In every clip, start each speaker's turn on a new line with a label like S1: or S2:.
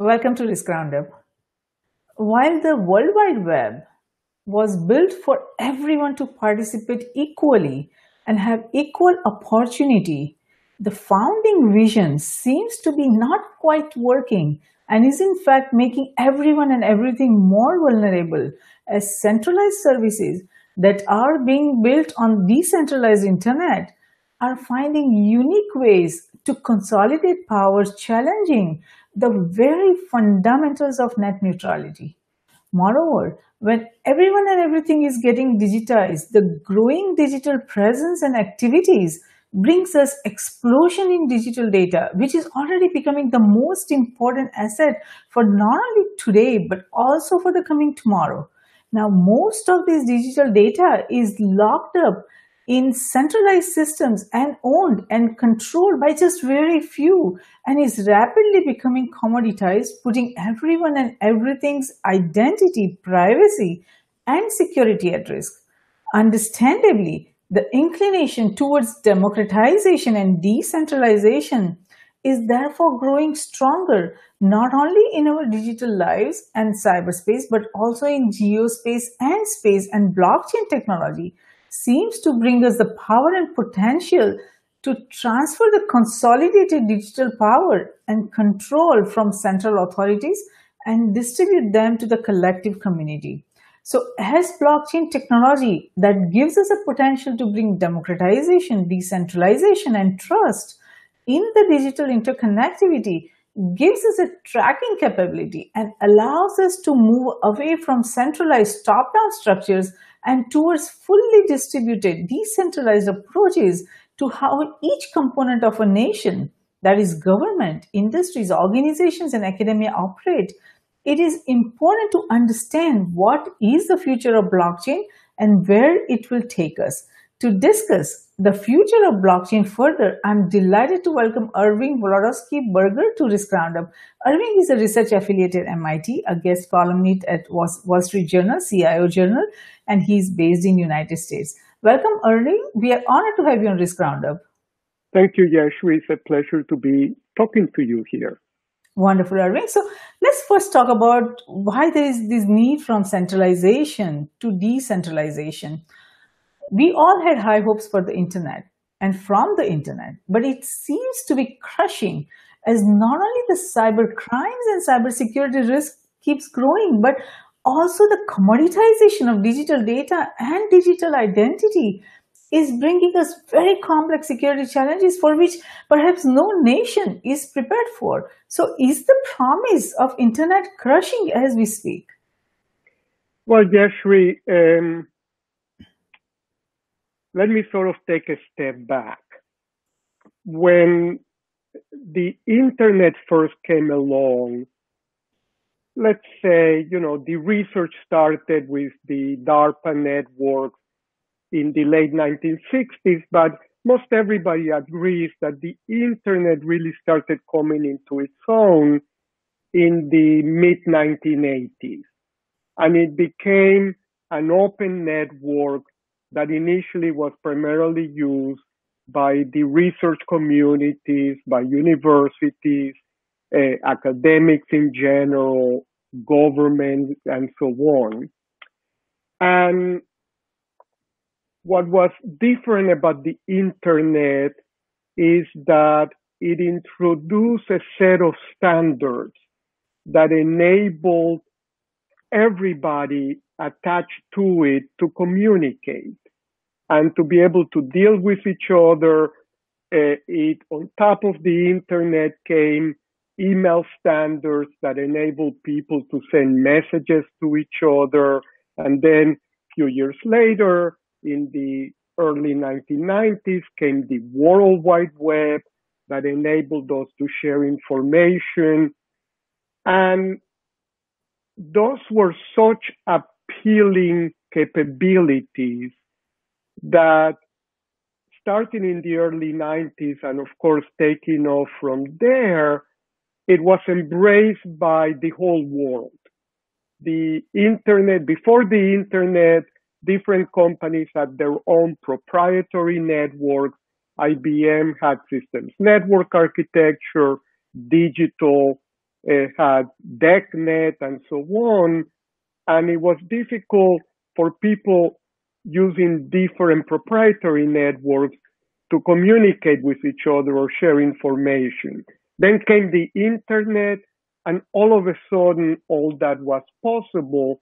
S1: Welcome to Risk Roundup. While the World Wide Web was built for everyone to participate equally and have equal opportunity, the founding vision seems to be not quite working and is in fact making everyone and everything more vulnerable as centralized services that are being built on decentralized internet are finding unique ways to consolidate powers challenging the very fundamentals of net neutrality. Moreover, when everyone and everything is getting digitized, the growing digital presence and activities brings us explosion in digital data, which is already becoming the most important asset for not only today, but also for the coming tomorrow. Now, most of this digital data is locked up in centralized systems and owned and controlled by just very few and is rapidly becoming commoditized, putting everyone and everything's identity, privacy, and security at risk. Understandably, the inclination towards democratization and decentralization is therefore growing stronger, not only in our digital lives and cyberspace, but also in geospace and space and blockchain technology seems to bring us the power and potential to transfer the consolidated digital power and control from central authorities and distribute them to the collective community. So as blockchain technology that gives us a potential to bring democratization, decentralization, and trust in the digital interconnectivity gives us a tracking capability and allows us to move away from centralized top-down structures and towards fully distributed, decentralized approaches to how each component of a nation, that is government, industries, organizations, and academia operate, it is important to understand what is the future of blockchain and where it will take us. To discuss the future of blockchain further, I'm delighted to welcome Irving Wladawsky-Berger to Risk Roundup. Irving is a research affiliate at MIT, a guest columnist at Wall Street Journal, CIO Journal, and he's based in United States. Welcome, Irving. We are honored to have you on Risk Roundup.
S2: Thank you, Jayshree. It's a pleasure to be talking to you here.
S1: Wonderful, Irving. So let's first talk about why there is this need from centralization to decentralization we all had high hopes for the internet and from the internet, but it seems to be crushing as not only the cyber crimes and cybersecurity risk keeps growing, but also the commoditization of digital data and digital identity is bringing us very complex security challenges for which perhaps no nation is prepared for. So is the promise of internet crushing as we speak?
S2: Well, Jayshree, um, let me sort of take a step back. When the internet first came along, let's say, you know, the research started with the DARPA network in the late 1960s, but most everybody agrees that the internet really started coming into its own in the mid 1980s. And it became an open network that initially was primarily used by the research communities, by universities, uh, academics in general, government, and so on. And what was different about the internet is that it introduced a set of standards that enabled everybody attached to it to communicate and to be able to deal with each other. Uh, it on top of the internet came email standards that enable people to send messages to each other. And then a few years later, in the early 1990s, came the World Wide Web that enabled us to share information. And those were such appealing capabilities that starting in the early 90s and of course taking off from there, it was embraced by the whole world. The internet, before the internet, different companies had their own proprietary networks. IBM had systems network architecture, digital, uh, had DECnet and so on. And it was difficult for people using different proprietary networks to communicate with each other or share information. Then came the internet, and all of a sudden, all that was possible.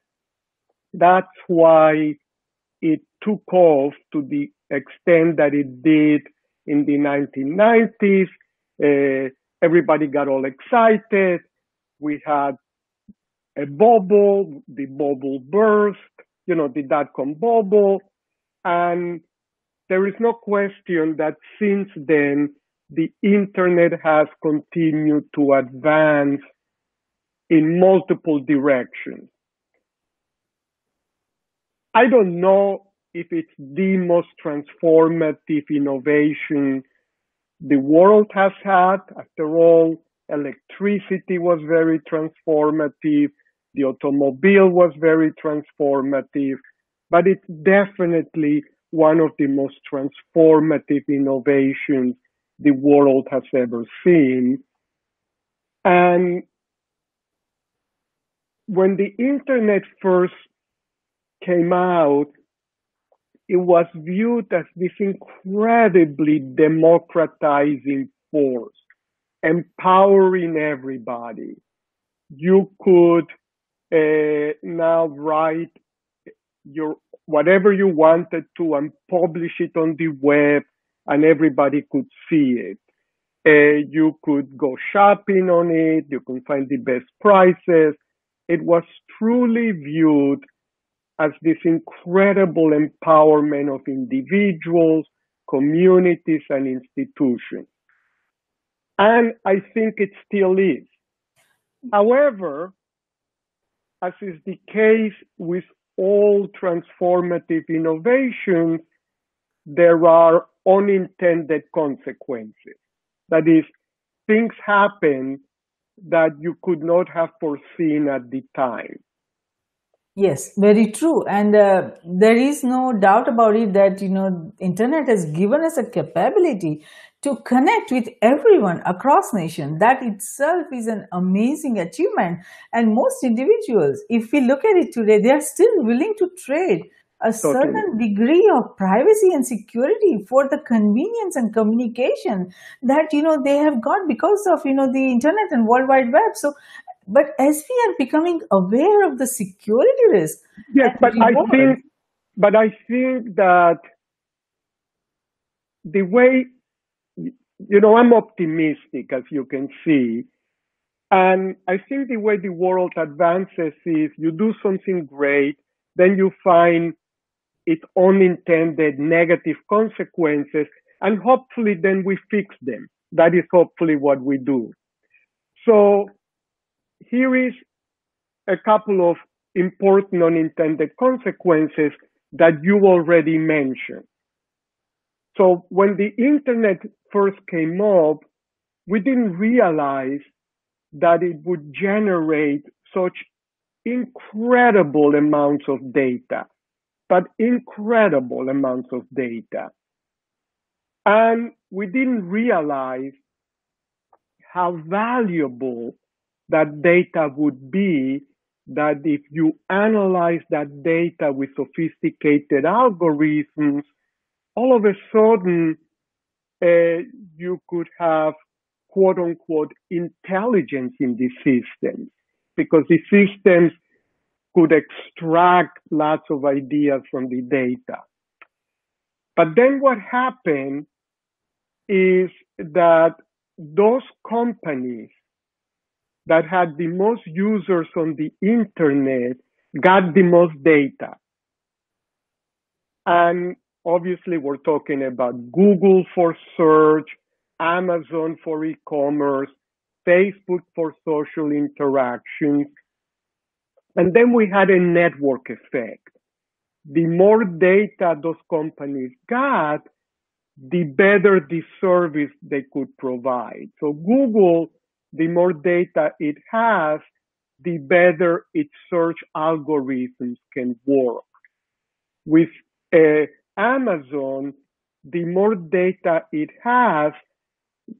S2: That's why it took off to the extent that it did in the 1990s. Uh, everybody got all excited. We had a bubble, the bubble burst, you know, the dot com bubble. And there is no question that since then, the internet has continued to advance in multiple directions. I don't know if it's the most transformative innovation the world has had. After all, electricity was very transformative. The automobile was very transformative, but it's definitely one of the most transformative innovations the world has ever seen. And when the internet first came out, it was viewed as this incredibly democratizing force, empowering everybody. You could uh, now write your whatever you wanted to and publish it on the web and everybody could see it. Uh, you could go shopping on it. You can find the best prices. It was truly viewed as this incredible empowerment of individuals, communities, and institutions. And I think it still is. However, as is the case with all transformative innovations, there are unintended consequences. That is, things happen that you could not have foreseen at the time.
S1: Yes, very true. And uh, there is no doubt about it that, you know, internet has given us a capability to connect with everyone across nation. That itself is an amazing achievement. And most individuals, if we look at it today, they are still willing to trade a certain degree of privacy and security for the convenience and communication that you know they have got because of you know the internet and world wide web so but as we are becoming aware of the security risk,
S2: yes, but I think, but I think that the way, you know, I'm optimistic, as you can see, and I think the way the world advances is you do something great, then you find its unintended negative consequences, and hopefully then we fix them. That is hopefully what we do. So here is a couple of important unintended consequences that you already mentioned. So when the internet first came up, we didn't realize that it would generate such incredible amounts of data, but incredible amounts of data. And we didn't realize how valuable that data would be that if you analyze that data with sophisticated algorithms, all of a sudden uh, you could have quote unquote intelligence in the systems because the systems could extract lots of ideas from the data. But then what happened is that those companies that had the most users on the internet got the most data. And obviously, we're talking about Google for search, Amazon for e commerce, Facebook for social interactions. And then we had a network effect. The more data those companies got, the better the service they could provide. So Google the more data it has, the better its search algorithms can work. With uh, Amazon, the more data it has,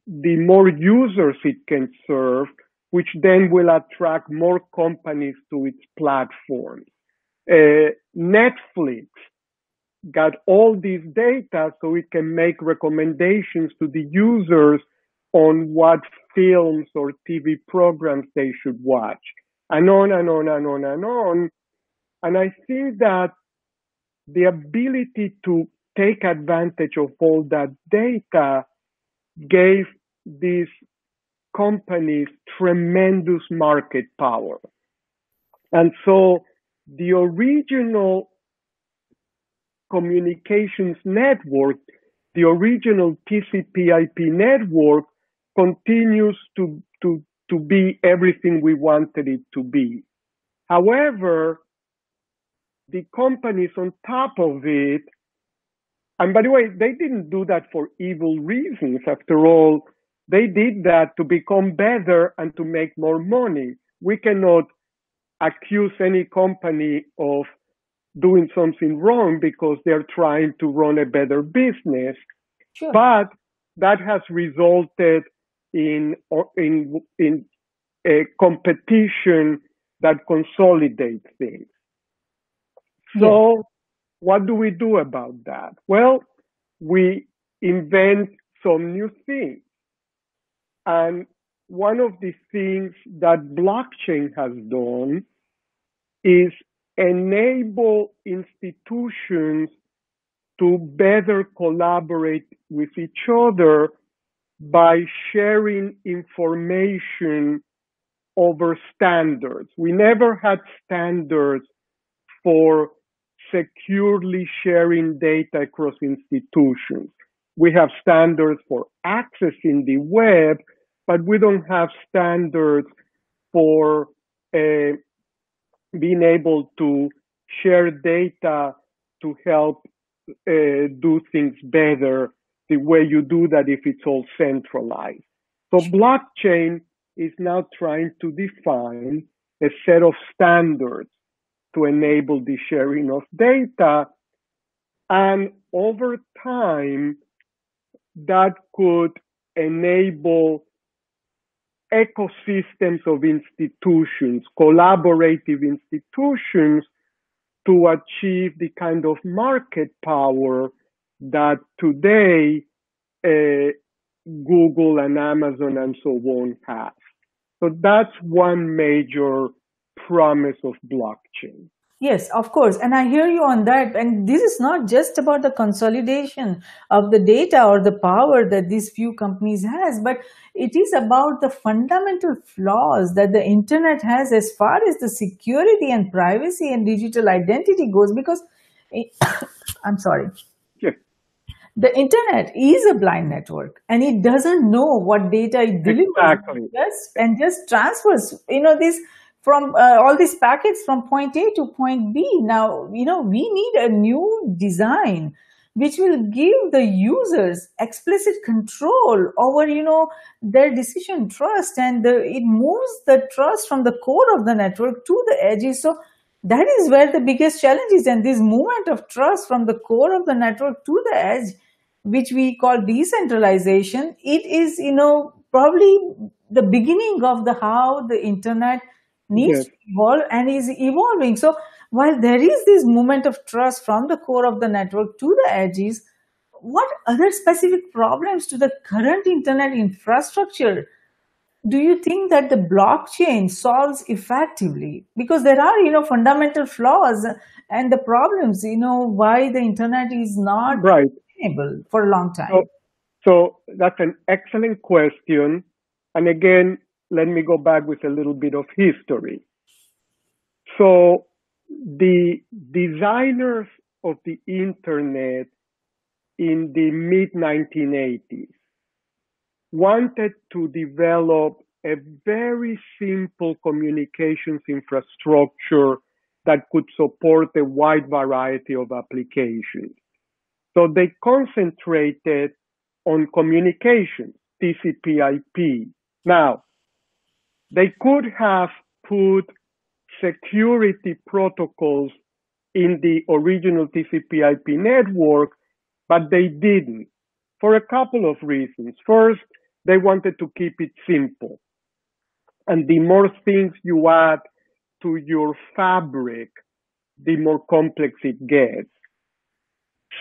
S2: the more users it can serve, which then will attract more companies to its platform. Uh, Netflix got all this data so it can make recommendations to the users on what films or TV programs they should watch, and on and on and on and on. And I think that the ability to take advantage of all that data gave these companies tremendous market power. And so the original communications network, the original TCP IP network continues to, to, to be everything we wanted it to be. However, the companies on top of it, and by the way, they didn't do that for evil reasons. After all, they did that to become better and to make more money. We cannot accuse any company of doing something wrong because they're trying to run a better business. Sure. But that has resulted in, in, in a competition that consolidates things. So yes. what do we do about that? Well, we invent some new things. And one of the things that blockchain has done is enable institutions to better collaborate with each other by sharing information over standards. We never had standards for securely sharing data across institutions. We have standards for accessing the web, but we don't have standards for uh, being able to share data to help uh, do things better the way you do that if it's all centralized. So blockchain is now trying to define a set of standards to enable the sharing of data. And over time, that could enable ecosystems of institutions, collaborative institutions to achieve the kind of market power that today uh, Google and Amazon and so on have. So that's one major promise of blockchain.
S1: Yes, of course. And I hear you on that. And this is not just about the consolidation of the data or the power that these few companies has, but it is about the fundamental flaws that the internet has as far as the security and privacy and digital identity goes. Because it, I'm sorry. The internet is a blind network and it doesn't know what data it delivers. Exactly. Just, and just transfers, you know, this from uh, all these packets from point A to point B. Now, you know, we need a new design which will give the users explicit control over, you know, their decision trust and the, it moves the trust from the core of the network to the edges. So that is where the biggest challenge is. And this movement of trust from the core of the network to the edge, which we call decentralization, it is, you know, probably the beginning of the how the internet needs yes. to evolve and is evolving. So while there is this movement of trust from the core of the network to the edges, what other specific problems to the current internet infrastructure do you think that the blockchain solves effectively? Because there are, you know, fundamental flaws and the problems, you know, why the internet is not
S2: right.
S1: able for a long time.
S2: So, so that's an excellent question. And again, let me go back with a little bit of history. So the designers of the internet in the mid 1980s wanted to develop a very simple communications infrastructure that could support a wide variety of applications. So they concentrated on communications, TCP IP. Now, they could have put security protocols in the original TCP IP network, but they didn't for a couple of reasons. First, they wanted to keep it simple. And the more things you add to your fabric, the more complex it gets.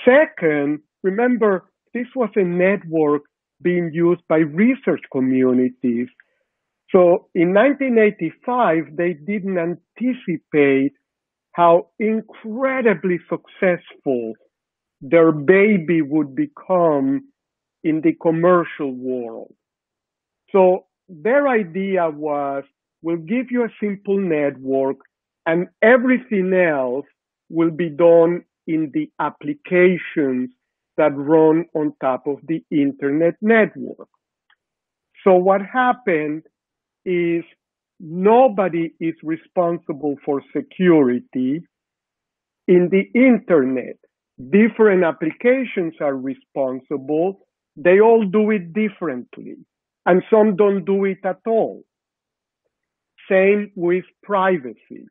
S2: Second, remember, this was a network being used by research communities. So in 1985, they didn't anticipate how incredibly successful their baby would become in the commercial world. So their idea was, we'll give you a simple network and everything else will be done in the applications that run on top of the internet network. So what happened is nobody is responsible for security in the internet. Different applications are responsible. They all do it differently and some don't do it at all. Same with privacy.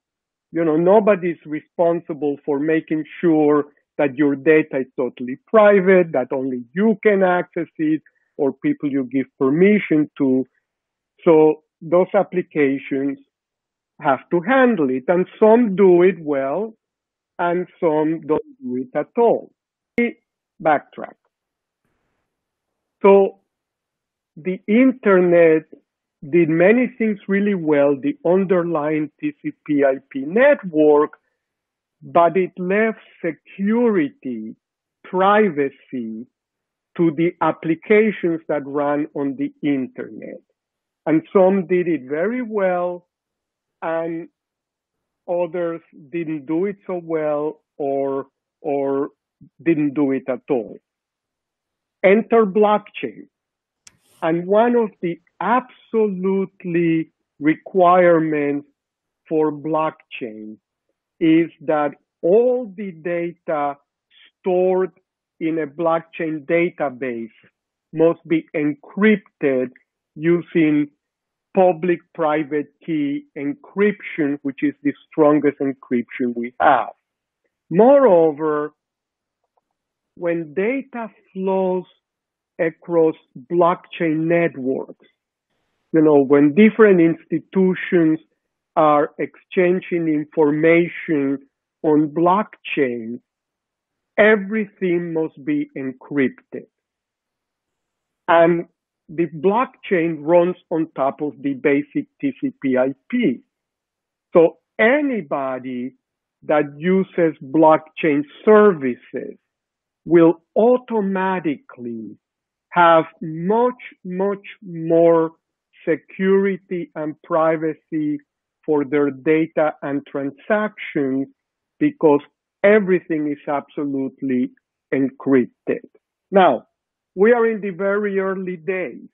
S2: You know, nobody's responsible for making sure that your data is totally private, that only you can access it, or people you give permission to. So those applications have to handle it, and some do it well, and some don't do it at all. Backtrack. So the internet did many things really well, the underlying TCP IP network, but it left security, privacy to the applications that run on the internet. And some did it very well and others didn't do it so well or, or didn't do it at all. Enter blockchain. And one of the absolutely requirements for blockchain is that all the data stored in a blockchain database must be encrypted using public private key encryption, which is the strongest encryption we have. Moreover, when data flows across blockchain networks. You know, when different institutions are exchanging information on blockchain, everything must be encrypted. And the blockchain runs on top of the basic TCP IP. So anybody that uses blockchain services will automatically have much, much more security and privacy for their data and transactions because everything is absolutely encrypted. Now, we are in the very early days.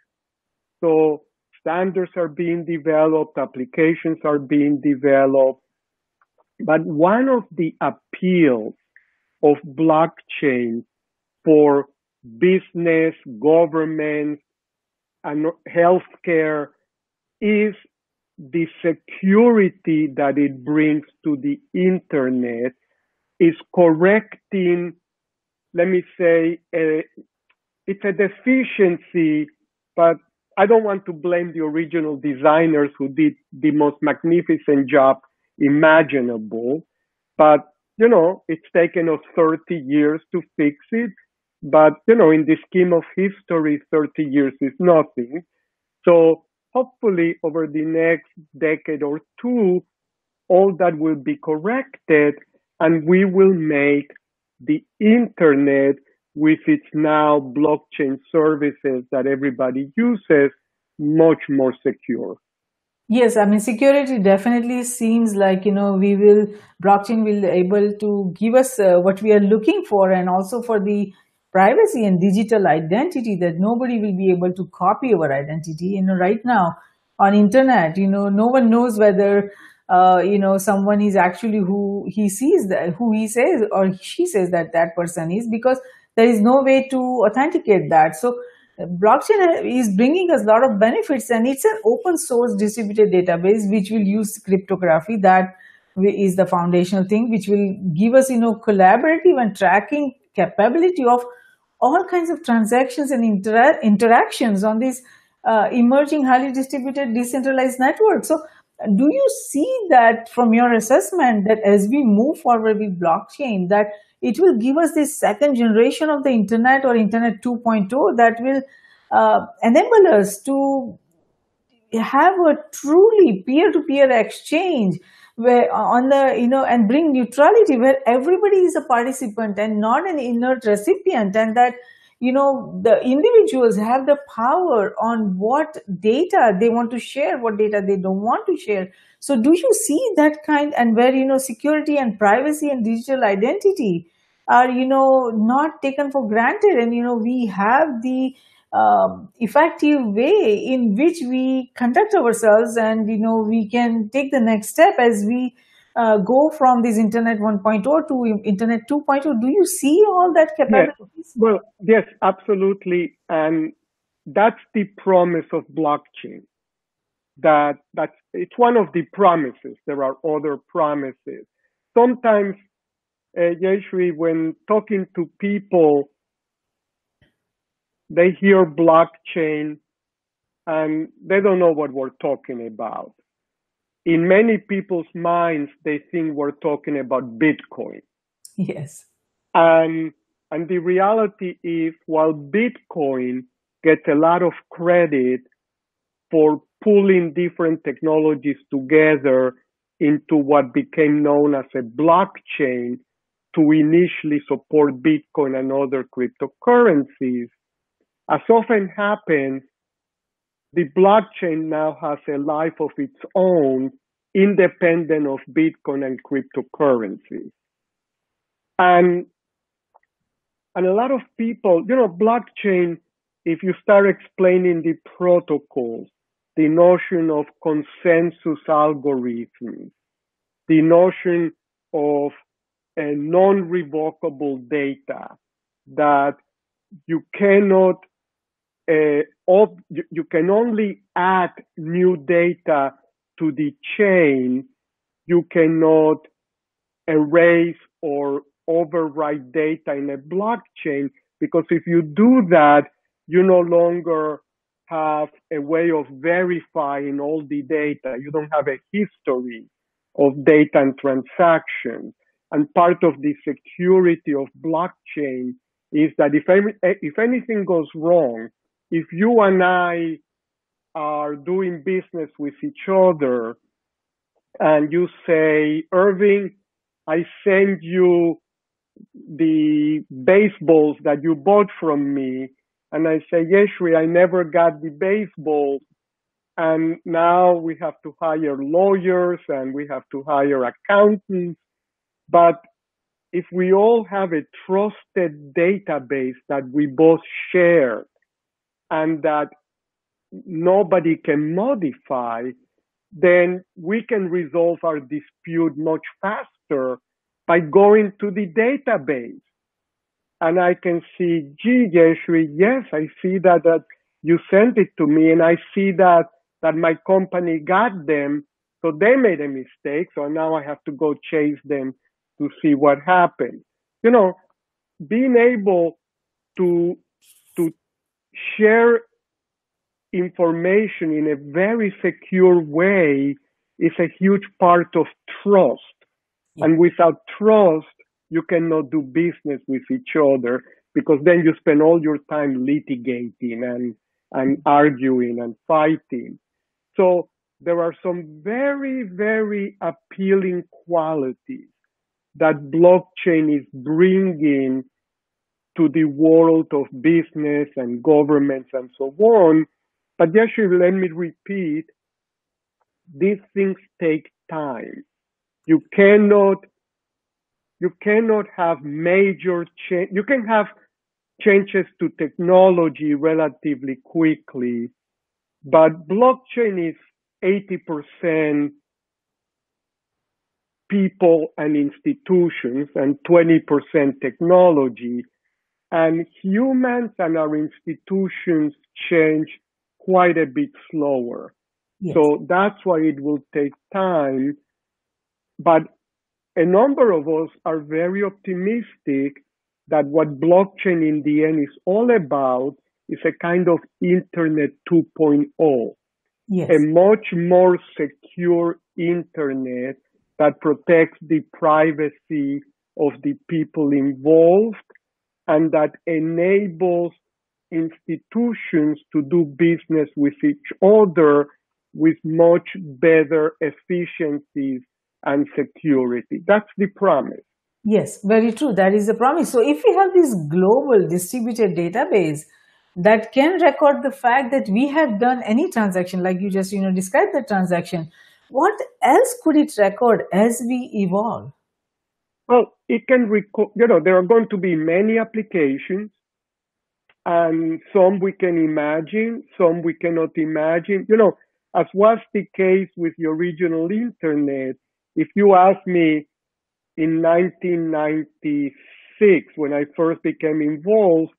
S2: So standards are being developed, applications are being developed. But one of the appeals of blockchain for business, government, and healthcare is the security that it brings to the internet is correcting, let me say, a, it's a deficiency, but I don't want to blame the original designers who did the most magnificent job imaginable. But, you know, it's taken us 30 years to fix it. But, you know, in the scheme of history, 30 years is nothing. So hopefully over the next decade or two, all that will be corrected and we will make the internet with its now blockchain services that everybody uses much more secure.
S1: Yes, I mean security definitely seems like you know we will blockchain will able to give us uh, what we are looking for and also for the privacy and digital identity that nobody will be able to copy our identity. You know right now on internet you know no one knows whether uh, you know someone is actually who he sees that who he says or she says that that person is because there is no way to authenticate that. So blockchain is bringing us a lot of benefits and it's an open source distributed database which will use cryptography. That is the foundational thing which will give us you know collaborative and tracking capability of all kinds of transactions and inter- interactions on these uh, emerging highly distributed decentralized network. So, do you see that from your assessment that as we move forward with blockchain, that it will give us this second generation of the internet or internet 2.0 that will uh, enable us to have a truly peer-to-peer exchange where on the you know and bring neutrality where everybody is a participant and not an inert recipient and that you know the individuals have the power on what data they want to share what data they don't want to share. So do you see that kind and where you know security and privacy and digital identity are you know not taken for granted. And you know we have the um, effective way in which we conduct ourselves and you know we can take the next step as we uh, go from this internet 1.0 to internet 2.0 do you see all that capabilities?
S2: Yes. well yes absolutely. And that's the promise of blockchain. That that's it's one of the promises. There are other promises. Sometimes uh, when talking to people they hear blockchain and they don't know what we're talking about. In many people's minds, they think we're talking about Bitcoin.
S1: Yes.
S2: And, and the reality is, while Bitcoin gets a lot of credit for pulling different technologies together into what became known as a blockchain to initially support Bitcoin and other cryptocurrencies, as often happens, the blockchain now has a life of its own, independent of Bitcoin and cryptocurrency. And, and a lot of people, you know, blockchain, if you start explaining the protocols, the notion of consensus algorithms, the notion of non-revocable data that you cannot uh, you can only add new data to the chain. You cannot erase or overwrite data in a blockchain because if you do that, you no longer have a way of verifying all the data. You don't have a history of data and transactions. And part of the security of blockchain is that if, if anything goes wrong, if you and I are doing business with each other and you say, Irving, I send you the baseballs that you bought from me. And I say, Jayshree, I never got the baseballs. And now we have to hire lawyers and we have to hire accountants. But if we all have a trusted database that we both share, and that nobody can modify, then we can resolve our dispute much faster by going to the database. And I can see, gee, Jayshree, yes, I see that, that you sent it to me and I see that, that my company got them. So they made a mistake. So now I have to go chase them to see what happens. You know, being able to to share information in a very secure way is a huge part of trust. Yeah. And without trust, you cannot do business with each other because then you spend all your time litigating and, and arguing and fighting. So there are some very, very appealing qualities that blockchain is bringing to the world of business and governments and so on. But Jayshree, let me repeat, these things take time. You cannot, you cannot have major change. You can have changes to technology relatively quickly, but blockchain is 80% people and institutions and 20% technology. And humans and our institutions change quite a bit slower. Yes. So that's why it will take time. But a number of us are very optimistic that what blockchain in the end is all about is a kind of Internet 2.0,
S1: Yes.
S2: a much more secure Internet that protects the privacy of the people involved and that enables institutions to do business with each other with much better efficiencies and security. That's the promise.
S1: Yes, very true. That is the promise. So if we have this global distributed database that can record the fact that we have done any transaction, like you just you know described the transaction, what else could it record as we evolve?
S2: Well, it can record, you know, there are going to be many applications and some we can imagine, some we cannot imagine. You know, as was the case with the original internet, if you ask me in 1996, when I first became involved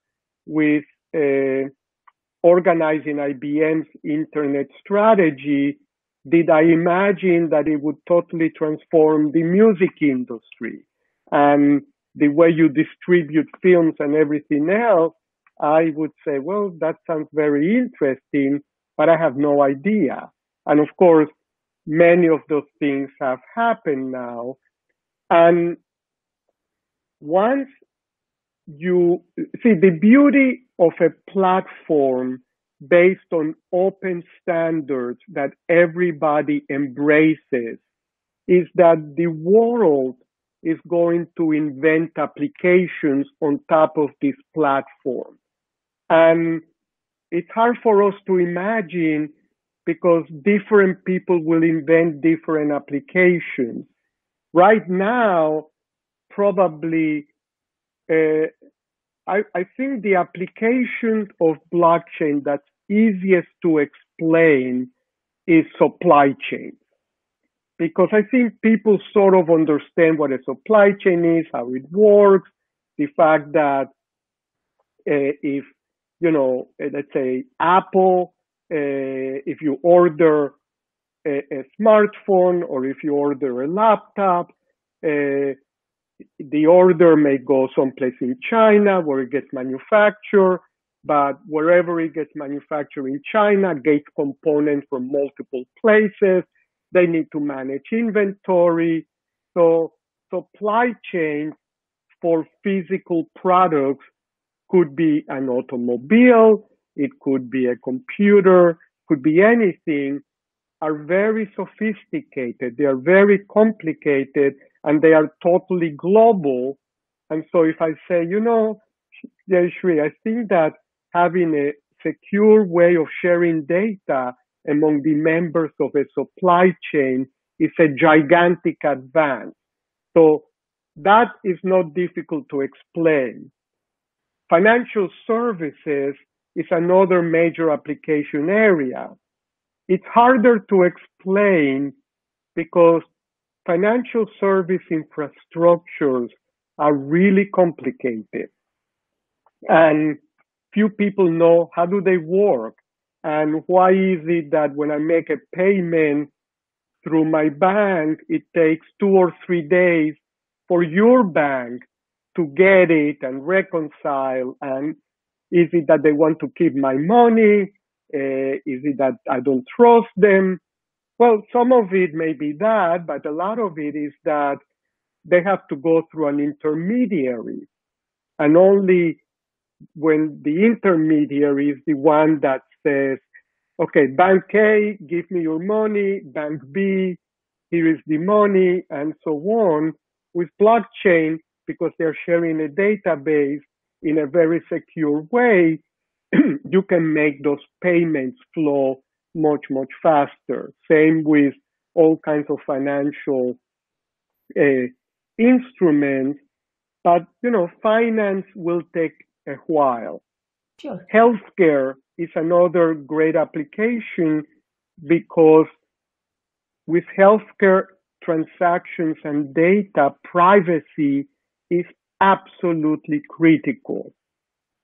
S2: with uh, organizing IBM's internet strategy, did I imagine that it would totally transform the music industry and the way you distribute films and everything else? I would say, well, that sounds very interesting, but I have no idea. And of course, many of those things have happened now. And once you see the beauty of a platform based on open standards that everybody embraces is that the world is going to invent applications on top of this platform. And it's hard for us to imagine because different people will invent different applications. Right now, probably, uh, I, I think the application of blockchain that's easiest to explain is supply chain. Because I think people sort of understand what a supply chain is, how it works, the fact that uh, if, you know, uh, let's say Apple, uh, if you order a, a, smartphone or if you order a laptop, uh, the order may go someplace in China where it gets manufactured, but wherever it gets manufactured in China, gets components from multiple places. They need to manage inventory. So supply chain for physical products could be an automobile, it could be a computer, could be anything, are very sophisticated. They are very complicated and they are totally global. And so if I say, you know, Shri, I think that having a secure way of sharing data among the members of a supply chain is a gigantic advance. So that is not difficult to explain. Financial services is another major application area. It's harder to explain because financial service infrastructures are really complicated and few people know how do they work and why is it that when I make a payment through my bank, it takes two or three days for your bank to get it and reconcile and is it that they want to keep my money? Uh, is it that I don't trust them? Well, some of it may be that, but a lot of it is that they have to go through an intermediary. And only when the intermediary is the one that says, okay, bank A, give me your money, bank B, here is the money, and so on. With blockchain, because they're sharing a database in a very secure way, you can make those payments flow much, much faster. Same with all kinds of financial uh, instruments. But, you know, finance will take a while.
S1: Sure.
S2: Healthcare is another great application because with healthcare transactions and data, privacy is absolutely critical.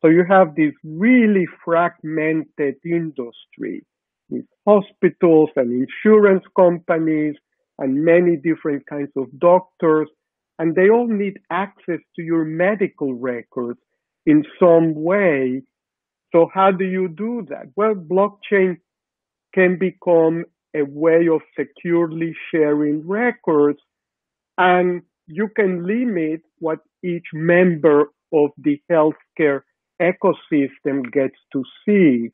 S2: So you have this really fragmented industry with hospitals and insurance companies and many different kinds of doctors, and they all need access to your medical records in some way. So how do you do that? Well, blockchain can become a way of securely sharing records and you can limit what each member of the healthcare ecosystem gets to see.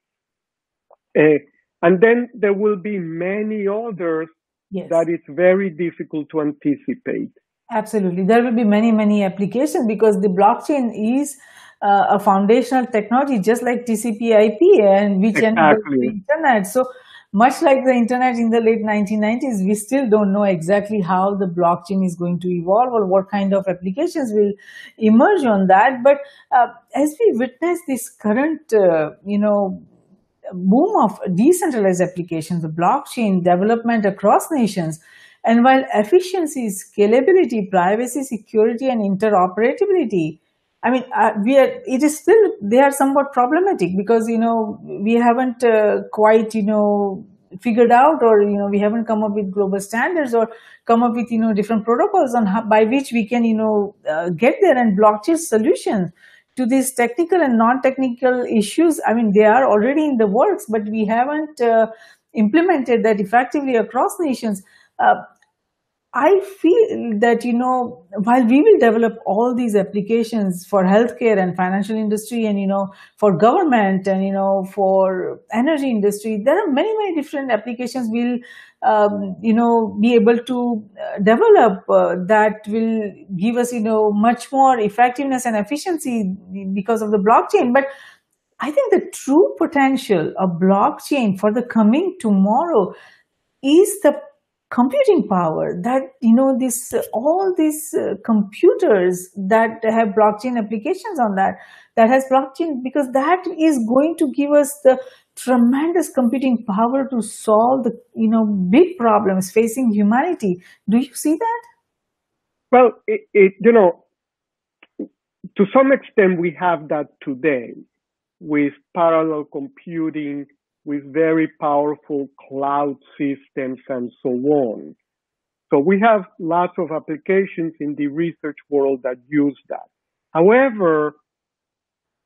S2: Uh, and then there will be many others yes. that it's very difficult to anticipate.
S1: Absolutely. There will be many, many applications because the blockchain is uh, a foundational technology, just like TCP IP and which exactly. the internet. So much like the internet in the late 1990s, we still don't know exactly how the blockchain is going to evolve or what kind of applications will emerge on that. But uh, as we witness this current, uh, you know, boom of decentralized applications, blockchain development across nations, and while efficiency, scalability, privacy, security, and interoperability, I mean, uh, we are, it is still, they are somewhat problematic because, you know, we haven't uh, quite, you know, figured out or, you know, we haven't come up with global standards or come up with, you know, different protocols on how, by which we can, you know, uh, get there and blockchain solutions to these technical and non-technical issues. I mean, they are already in the works, but we haven't uh, implemented that effectively across nations. Uh, I feel that, you know, while we will develop all these applications for healthcare and financial industry and, you know, for government and, you know, for energy industry, there are many, many different applications we'll, um, you know, be able to uh, develop uh, that will give us, you know, much more effectiveness and efficiency because of the blockchain. But I think the true potential of blockchain for the coming tomorrow is the computing power that you know this all these uh, computers that have blockchain applications on that that has blockchain because that is going to give us the tremendous computing power to solve the you know big problems facing humanity do you see that
S2: well it, it you know to some extent we have that today with parallel computing with very powerful cloud systems and so on. So we have lots of applications in the research world that use that. However,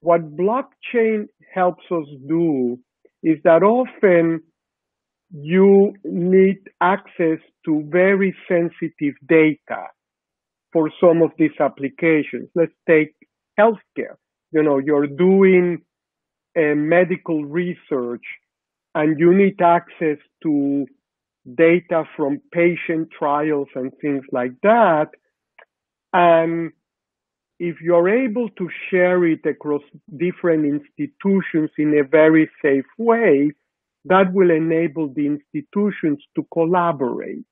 S2: what blockchain helps us do is that often you need access to very sensitive data for some of these applications. Let's take healthcare. You know, you're doing a medical research and you need access to data from patient trials and things like that. And if you're able to share it across different institutions in a very safe way, that will enable the institutions to collaborate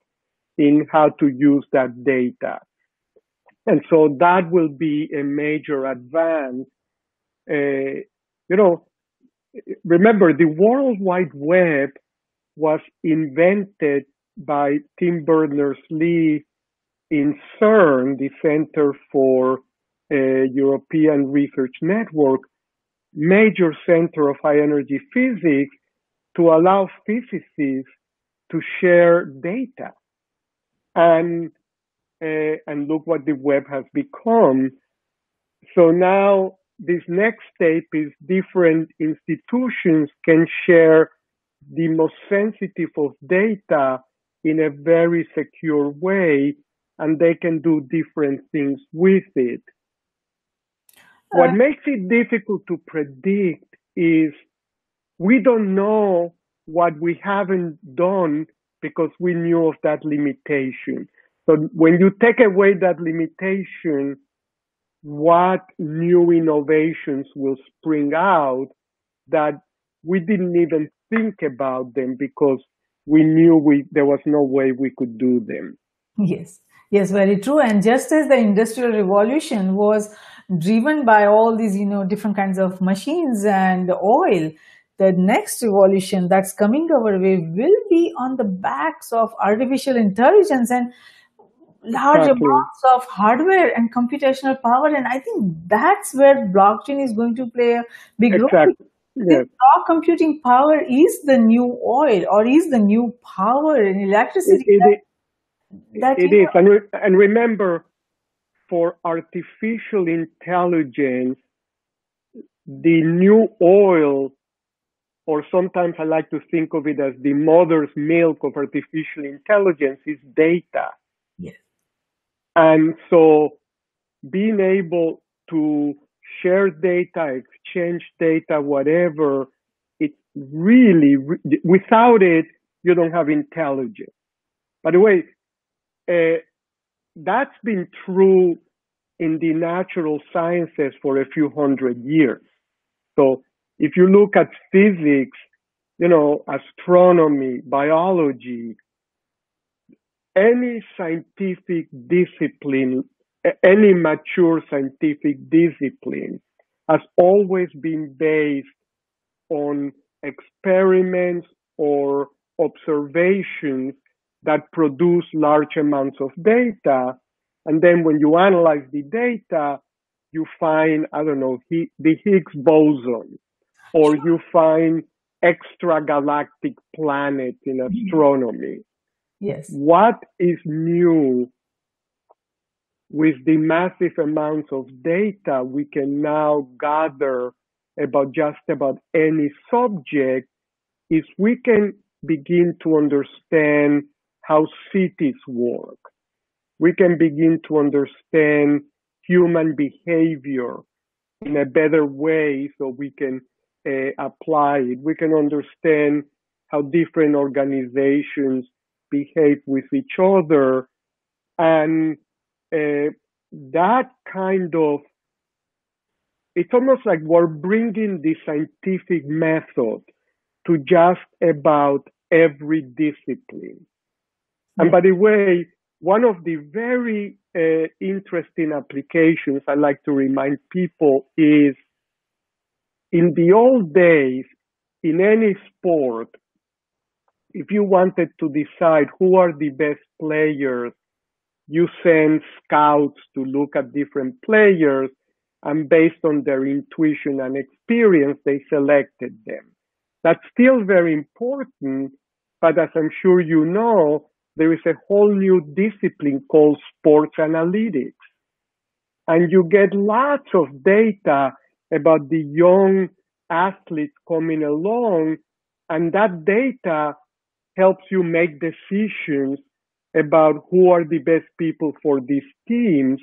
S2: in how to use that data. And so that will be a major advance. Uh, you know, remember the World Wide Web was invented by Tim Berners-Lee in CERN, the Center for European Research Network, major center of high energy physics, to allow physicists to share data. And uh, and look what the web has become. So now this next step is different institutions can share the most sensitive of data in a very secure way and they can do different things with it. What uh-huh. makes it difficult to predict is we don't know what we haven't done because we knew of that limitation. So when you take away that limitation, what new innovations will spring out that we didn't even think about them because we knew we there was no way we could do them.
S1: Yes. Yes very true. And just as the industrial revolution was driven by all these you know different kinds of machines and oil the next revolution that's coming our way will be on the backs of artificial intelligence and large exactly. amounts of hardware and computational power. And I think that's where blockchain is going to play a big exactly. role. Yes. Raw computing power is the new oil or is the new power in electricity.
S2: It, it, that, that it is. And, re- and remember, for artificial intelligence, the new oil, or sometimes I like to think of it as the mother's milk of artificial intelligence, is data.
S1: Yes.
S2: And so being able to share data, exchange data, whatever, it's really, without it, you don't have intelligence. By the way, uh, that's been true in the natural sciences for a few hundred years. So if you look at physics, you know, astronomy, biology, any scientific discipline, any mature scientific discipline has always been based on experiments or observations that produce large amounts of data. And then when you analyze the data, you find, I don't know, the Higgs boson, or you find extragalactic planets in astronomy.
S1: Yes.
S2: What is new with the massive amounts of data we can now gather about just about any subject is we can begin to understand how cities work. We can begin to understand human behavior in a better way so we can uh, apply it. We can understand how different organizations behave with each other. And uh, that kind of, it's almost like we're bringing the scientific method to just about every discipline. And by the way, one of the very uh, interesting applications I like to remind people is in the old days, in any sport, if you wanted to decide who are the best players, you send scouts to look at different players, and based on their intuition and experience, they selected them. That's still very important, but as I'm sure you know, there is a whole new discipline called sports analytics. And you get lots of data about the young athletes coming along, and that data helps you make decisions about who are the best people for these teams.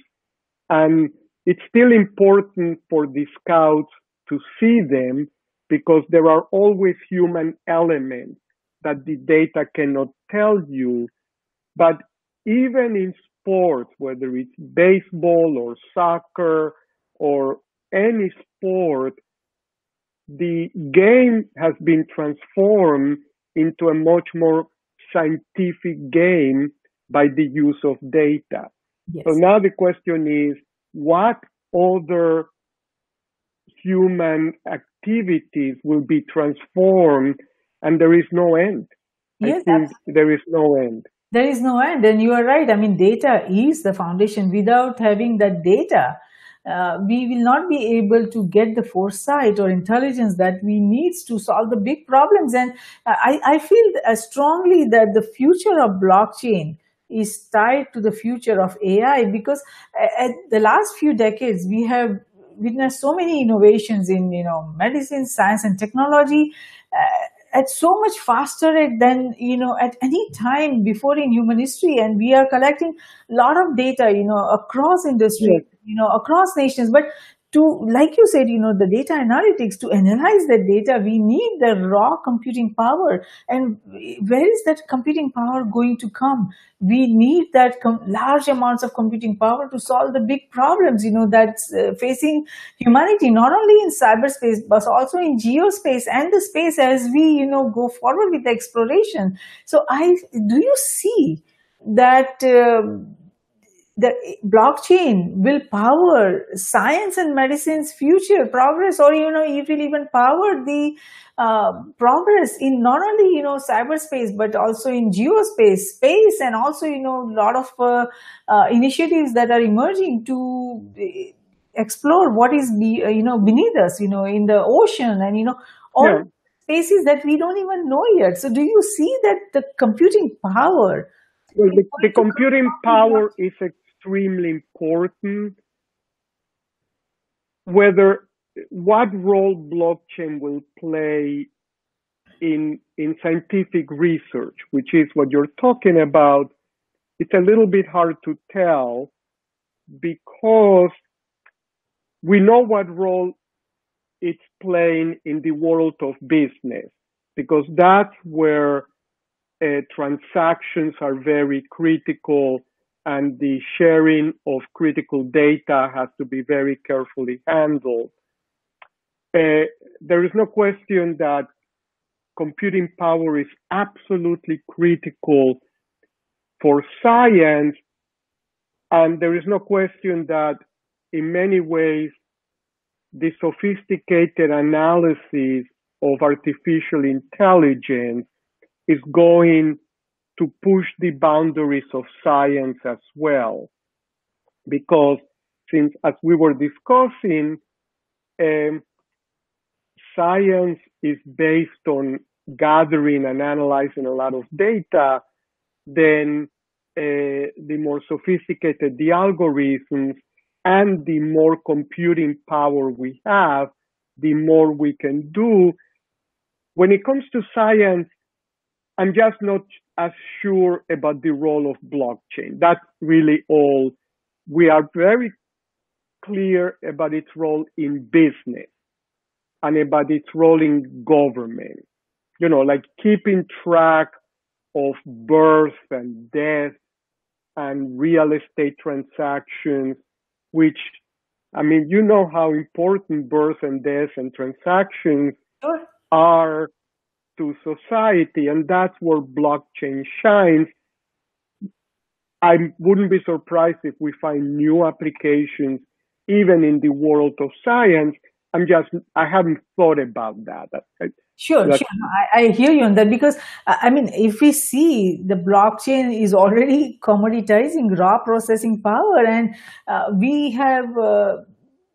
S2: And it's still important for the scouts to see them because there are always human elements that the data cannot tell you. But even in sports, whether it's baseball or soccer or any sport, the game has been transformed into a much more scientific game by the use of data. Yes. So now the question is, what other human activities will be transformed and there is no end? Yes, I think there is no end.
S1: There is no end. And you are right. I mean, data is the foundation. Without having that data, uh, we will not be able to get the foresight or intelligence that we need to solve the big problems. And I, I feel uh, strongly that the future of blockchain is tied to the future of AI because at the last few decades, we have witnessed so many innovations in, you know, medicine, science and technology. Uh, at so much faster than you know at any time before in human history. And we are collecting a lot of data you know across industry you know across nations. But to like you said you know the data analytics to analyze that data we need the raw computing power. And where is that computing power going to come? We need that large amounts of computing power to solve the big problems you know that's uh, facing humanity not only in cyberspace but also in geospace and the space as we you know go forward with the exploration. So i do you see that uh, the blockchain will power science and medicine's future progress or you know it will even power the uh, progress in not only you know cyberspace but also in geospace space and also you know a lot of uh, uh, initiatives that are emerging to explore what is be, uh, you know beneath us you know in the ocean and you know all yeah. spaces that we don't even know yet so do you see that the computing power
S2: well, the, the computing power is a extremely important. Whether what role blockchain will play in in scientific research, which is what you're talking about, it's a little bit hard to tell because we know what role it's playing in the world of business because that's where uh, transactions are very critical and the sharing of critical data has to be very carefully handled. Uh, there is no question that computing power is absolutely critical for science. And there is no question that in many ways, the sophisticated analysis of artificial intelligence is going to push the boundaries of science as well. Because since, as we were discussing, um, science is based on gathering and analyzing a lot of data, then uh, the more sophisticated the algorithms and the more computing power we have, the more we can do. When it comes to science, I'm just not as sure about the role of blockchain. That's really all. We are very clear about its role in business and about its role in government. You know, like keeping track of birth and death and real estate transactions, which, I mean, you know how important birth and death and transactions
S1: Sure.
S2: are to society, and that's where blockchain shines. I wouldn't be surprised if we find new applications even in the world of science. I'm just, I haven't thought about that.
S1: Sure, sure. I, I hear you on that because I mean, if we see the blockchain is already commoditizing raw processing power, and uh, we have, uh,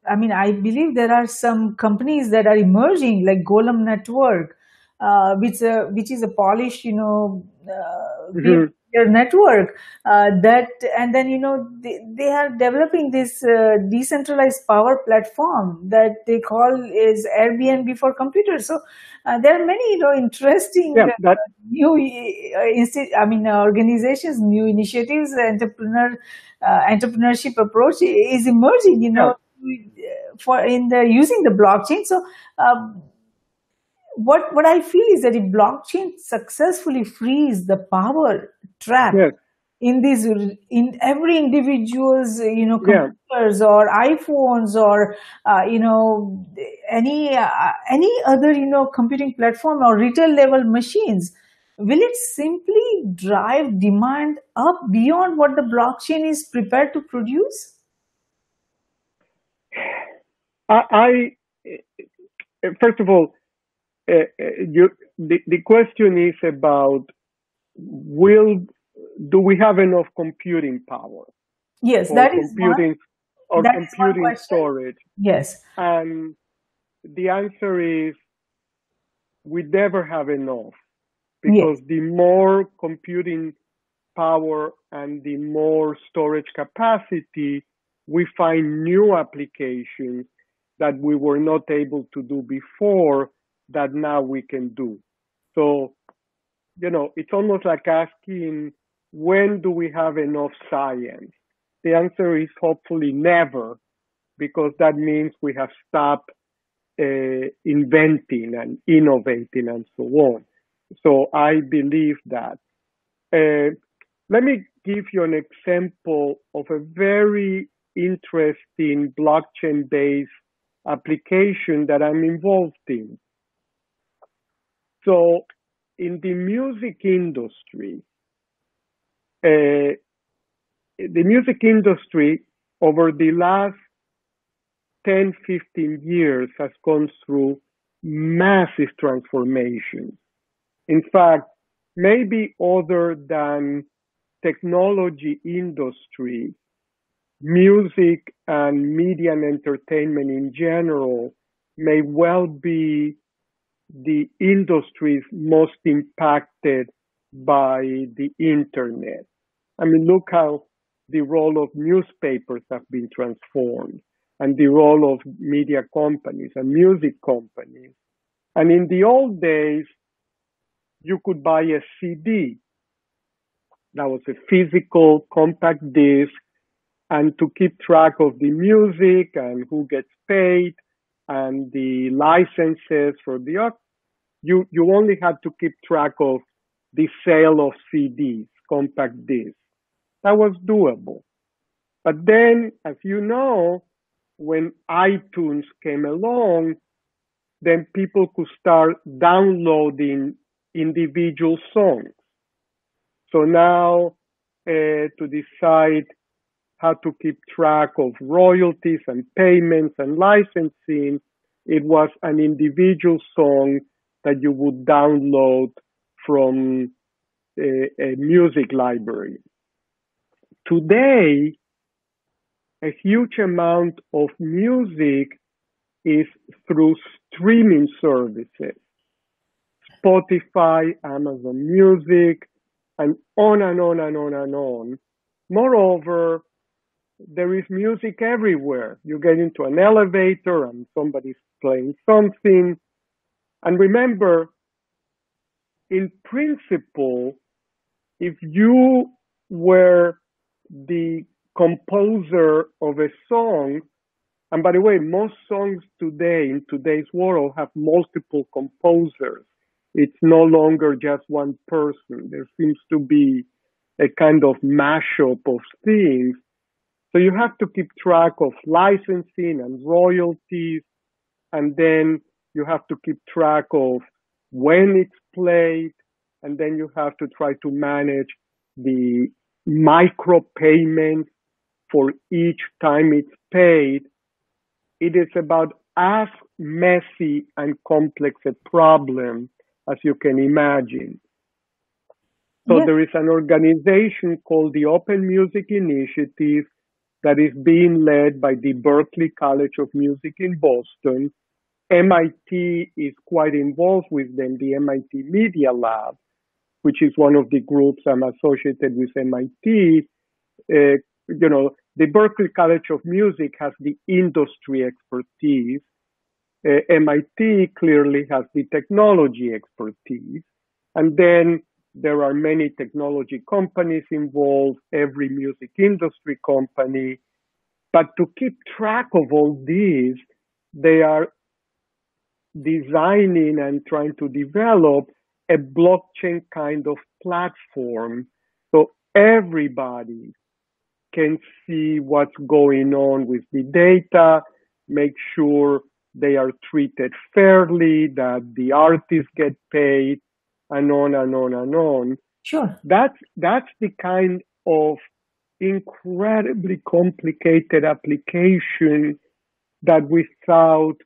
S1: I mean, I believe there are some companies that are emerging, like Golem Network, uh, which uh, which is a polished, you know, uh,
S2: Mhm.
S1: peer network uh, that, and then you know they, they are developing this uh, decentralized power platform that they call is Airbnb for computers. So uh, there are many, you know, interesting
S2: yeah, that,
S1: new, uh, insti- I mean, uh, organizations, new initiatives, entrepreneur, uh, entrepreneurship approach is emerging. You know, for in the using the blockchain. So. What what I feel is that if blockchain successfully frees the power trap
S2: yes,
S1: in these in every individual's you know
S2: Yeah.
S1: computers or iphones or uh, you know any uh, any other you know computing platform or retail level machines will it simply drive demand up beyond what the blockchain is prepared to produce
S2: I, I first of all, Uh, uh, you, the, the question is about will do we have enough computing power?
S1: Yes
S2: or
S1: that is one
S2: computing or
S1: that is
S2: computing storage?
S1: yes.
S2: And the answer is we never have enough because the more computing power and the more storage capacity, we find new applications that we were not able to do before that now we can do. So, you know, it's almost like asking, when do we have enough science? The answer is hopefully never, because that means we have stopped uh, inventing and innovating and so on. So I believe that. Uh, let me give you an example of a very interesting blockchain based application that I'm involved in. So, in the music industry, uh, the music industry over the last 10, 15 years has gone through massive transformations. In fact, maybe other than technology industry, music and media and entertainment in general may well be the industries most impacted by the internet. I mean, look how the role of newspapers have been transformed. and the role of media companies and music companies. And in the old days, you could buy a CD. That was a physical compact disc. And to keep track of the music and who gets paid and the licenses for the you you only had to keep track of the sale of CDs, compact discs. That was doable. But then, as you know, when iTunes came along, then people could start downloading individual songs. So now uh, to decide how to keep track of royalties and payments and licensing, it was an individual song that you would download from a, a music library. Today, a huge amount of music is through streaming services. Spotify, Amazon Music, and on and on and on and on. Moreover, there is music everywhere. You get into an elevator and somebody's playing something. And remember, in principle, if you were the composer of a song, and by the way, most songs today in today's world have multiple composers. It's no longer just one person. There seems to be a kind of mashup of things. So you have to keep track of licensing and royalties, and then you have to keep track of when it's played, and then you have to try to manage the micro payments for each time it's paid. It is about as messy and complex a problem as you can imagine. So yes. there is an organization called the Open Music Initiative that is being led by the Berklee College of Music in Boston. MIT is quite involved with them, the MIT Media Lab, which is one of the groups I'm associated with MIT. Uh, you know, the Berklee College of Music has the industry expertise. Uh, MIT clearly has the technology expertise. And then there are many technology companies involved, every music industry company. But to keep track of all these, they are designing and trying to develop a blockchain kind of platform so everybody can see what's going on with the data, make sure they are treated fairly, that the artists get paid, and on and on and on.
S1: Sure.
S2: That's that's the kind of incredibly complicated application that without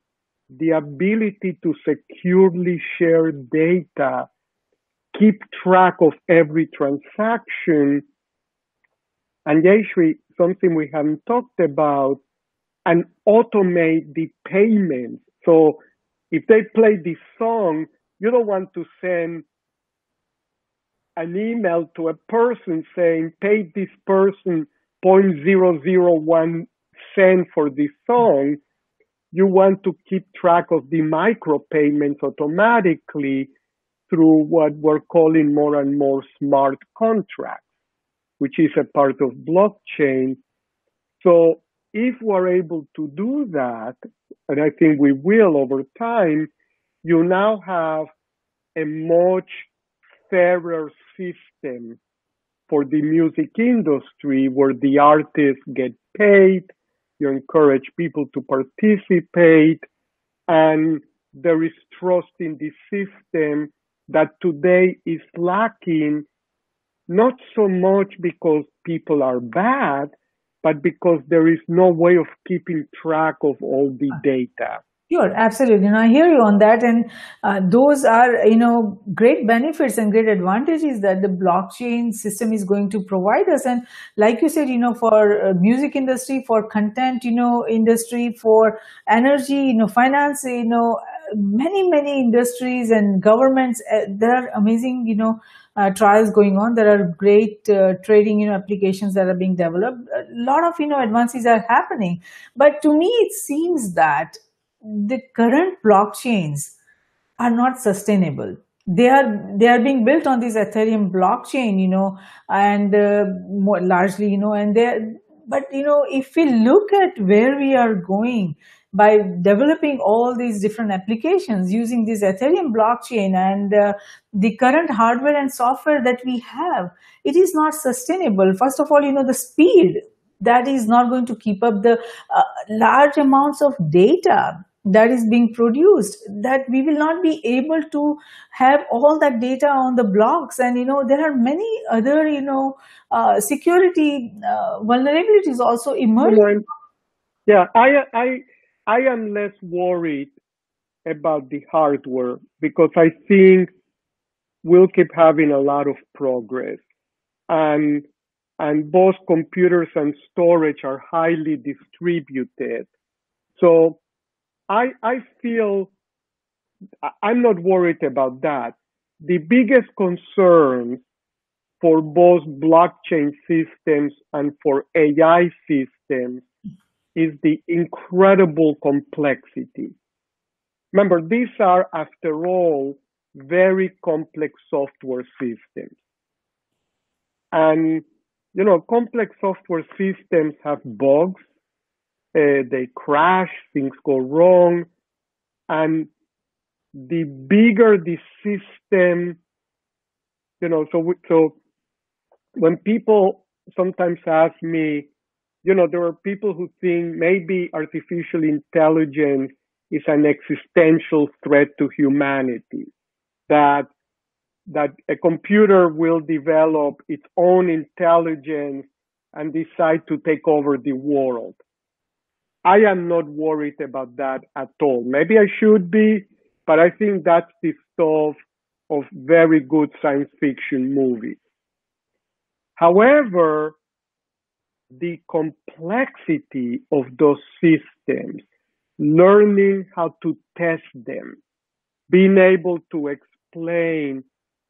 S2: the ability to securely share data, keep track of every transaction, and actually something we haven't talked about, and automate the payments. So if they play this song, you don't want to send an email to a person saying, pay this person 0.001 cent for this song. You want to keep track of the micropayments automatically through what we're calling more and more smart contracts, which is a part of blockchain. So if we're able to do that, and I think we will over time, you now have a much fairer system for the music industry where the artists get paid, you encourage people to participate, and there is trust in the system that today is lacking, not so much because people are bad, but because there is no way of keeping track of all the ah. data.
S1: Sure, absolutely. And I hear you on that. And uh, those are, you know, great benefits and great advantages that the blockchain system is going to provide us. And like you said, you know, for uh, music industry, for content, you know, industry, for energy, you know, finance, you know, many many industries and governments uh, there are amazing you know uh, trials going on there are great uh, trading you know applications that are being developed a lot of you know advances are happening but to me it seems that the current blockchains are not sustainable. They are they are being built on this ethereum blockchain you know and uh, more largely you know and they but you know if we look at where we are going by developing all these different applications using this ethereum blockchain and uh, the current hardware and software that we have it is not sustainable. First of all you know the speed that is not going to keep up the uh, large amounts of data that is being produced that we will not be able to have all that data on the blocks. And you know there are many other you know uh, security uh, vulnerabilities also emerging.
S2: Yeah i i i am less worried about the hardware because i think we'll keep having a lot of progress. And and both computers and storage are highly distributed. So I, I feel I'm not worried about that. The biggest concern for both blockchain systems and for AI systems is the incredible complexity. Remember, these are, after all, very complex software systems. And, you know, complex software systems have bugs, uh, they crash, things go wrong, and the bigger the system, you know, so so when people sometimes ask me, you know, there are people who think maybe artificial intelligence is an existential threat to humanity, that that a computer will develop its own intelligence and decide to take over the world. I am not worried about that at all. Maybe I should be, but I think that's the stuff of very good science fiction movies. However, the complexity of those systems, learning how to test them, being able to explain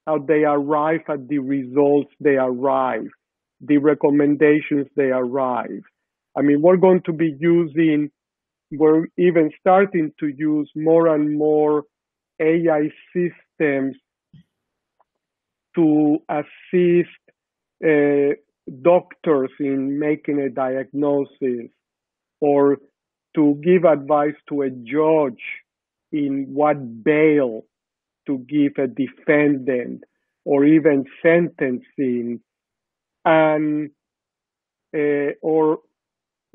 S2: how they arrive at the results they arrive, the recommendations they arrive, I mean, we're going to be using, we're even starting to use more and more AI systems to assist uh, doctors in making a diagnosis or to give advice to a judge in what bail to give a defendant or even sentencing. And uh, or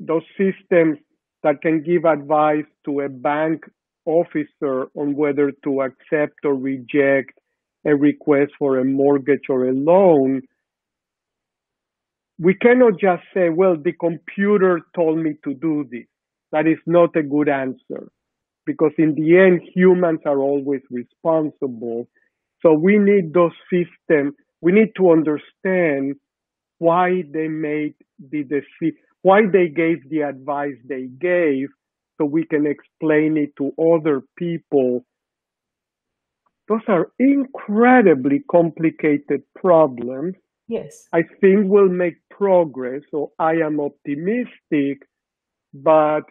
S2: those systems that can give advice to a bank officer on whether to accept or reject a request for a mortgage or a loan, we cannot just say, well, the computer told me to do this. That is not a good answer because in the end, humans are always responsible. So we need those systems. We need to understand why they made the decision, why they gave the advice they gave so we can explain it to other people. Those are incredibly complicated problems.
S1: Yes.
S2: I think we'll make progress, so I am optimistic, but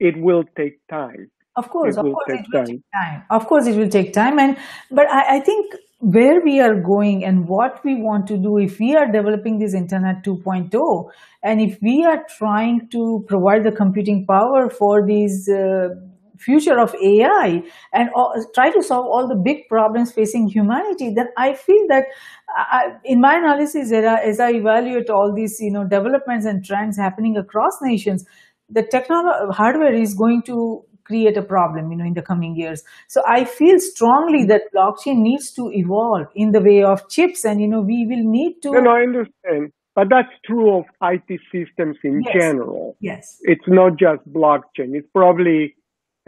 S2: it will take time.
S1: Of course, it of course, it will time. take time. Of course, it will take time, and but I, I think where we are going and what we want to do if we are developing this internet 2.0 and if we are trying to provide the computing power for these uh, future of ai and try to solve all the big problems facing humanity then i feel that I, in my analysis as i evaluate all these you know developments and trends happening across nations the technology hardware is going to create a problem you know in the coming years. So i feel strongly that blockchain needs to evolve in the way of chips and you know we will need to
S2: no i understand but that's true of it systems in
S1: yes.
S2: general.
S1: Yes.
S2: It's not just blockchain. It's probably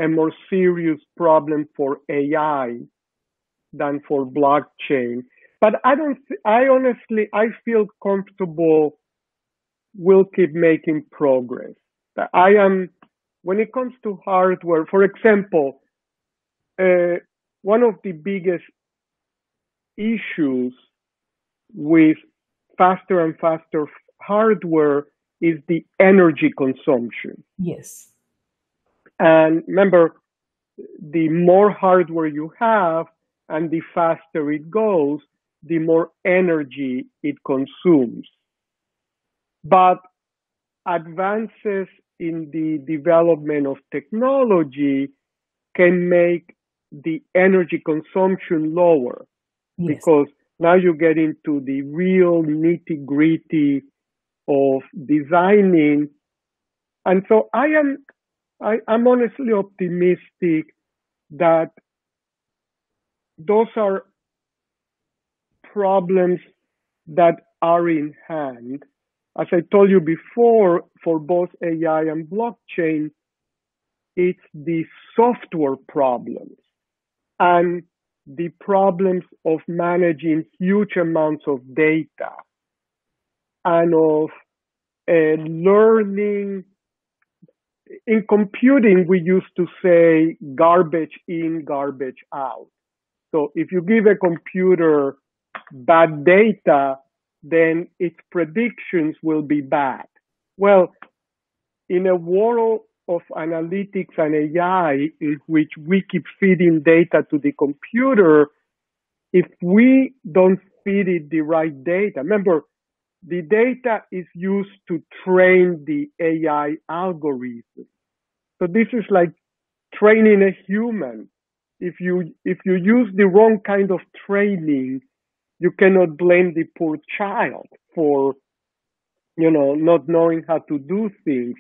S2: a more serious problem for ai than for blockchain. But i don't i honestly i feel comfortable we'll keep making progress. I am when it comes to hardware, for example, uh, one of the biggest issues with faster and faster hardware is the energy consumption.
S1: Yes.
S2: And remember, the more hardware you have and the faster it goes, the more energy it consumes. But advances in the development of technology can make the energy consumption lower
S1: Yes.
S2: because now you get into the real nitty gritty of designing. And so I am, I, I'm honestly optimistic that those are problems that are in hand. As I told you before, for both AI and blockchain, it's the software problems and the problems of managing huge amounts of data and of uh, learning. In computing, we used to say garbage in, garbage out. So if you give a computer bad data, then its predictions will be bad. Well, in a world of analytics and AI in which we keep feeding data to the computer, if we don't feed it the right data, remember, the data is used to train the AI algorithm. So this is like training a human. If you, if you use the wrong kind of training, you cannot blame the poor child for, you know, not knowing how to do things.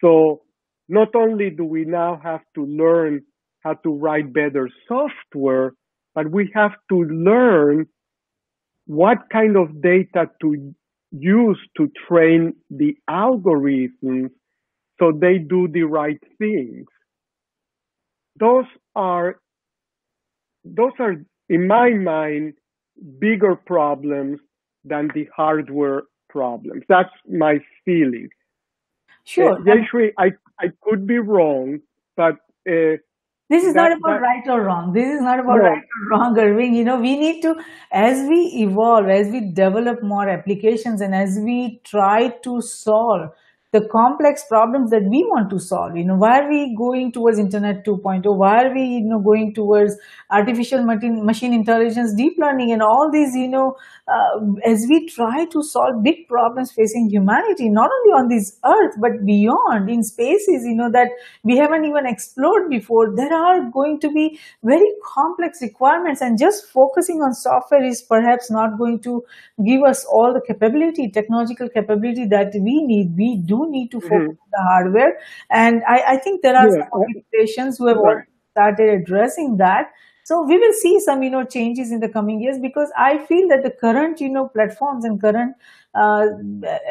S2: So not only do we now have to learn how to write better software, but we have to learn what kind of data to use to train the algorithms so they do the right things. Those are, those are, in my mind, bigger problems than the hardware problems. That's my feeling.
S1: Sure.
S2: Uh, I, I could be wrong, but uh,
S1: this is
S2: that-
S1: not about
S2: that-
S1: right or wrong. This is not about
S2: No.
S1: right or wrong, Irving. You know, we need to, as we evolve, as we develop more applications, and as we try to solve the complex problems that we want to solve. You know, why are we going towards Internet 2.0? Why are we, you know, going towards artificial machine intelligence, deep learning, and all these, you know, uh, as we try to solve big problems facing humanity, not only on this earth but beyond in spaces, you know, that we haven't even explored before. There are going to be very complex requirements, and just focusing on software is perhaps not going to give us all the capability, technological capability that we need. We do need to focus on the hardware, and I, I think there are
S2: Yeah,
S1: some organizations who have already started addressing that. So we will see some, you know, changes in the coming years because I feel that the current, you know, platforms and current uh,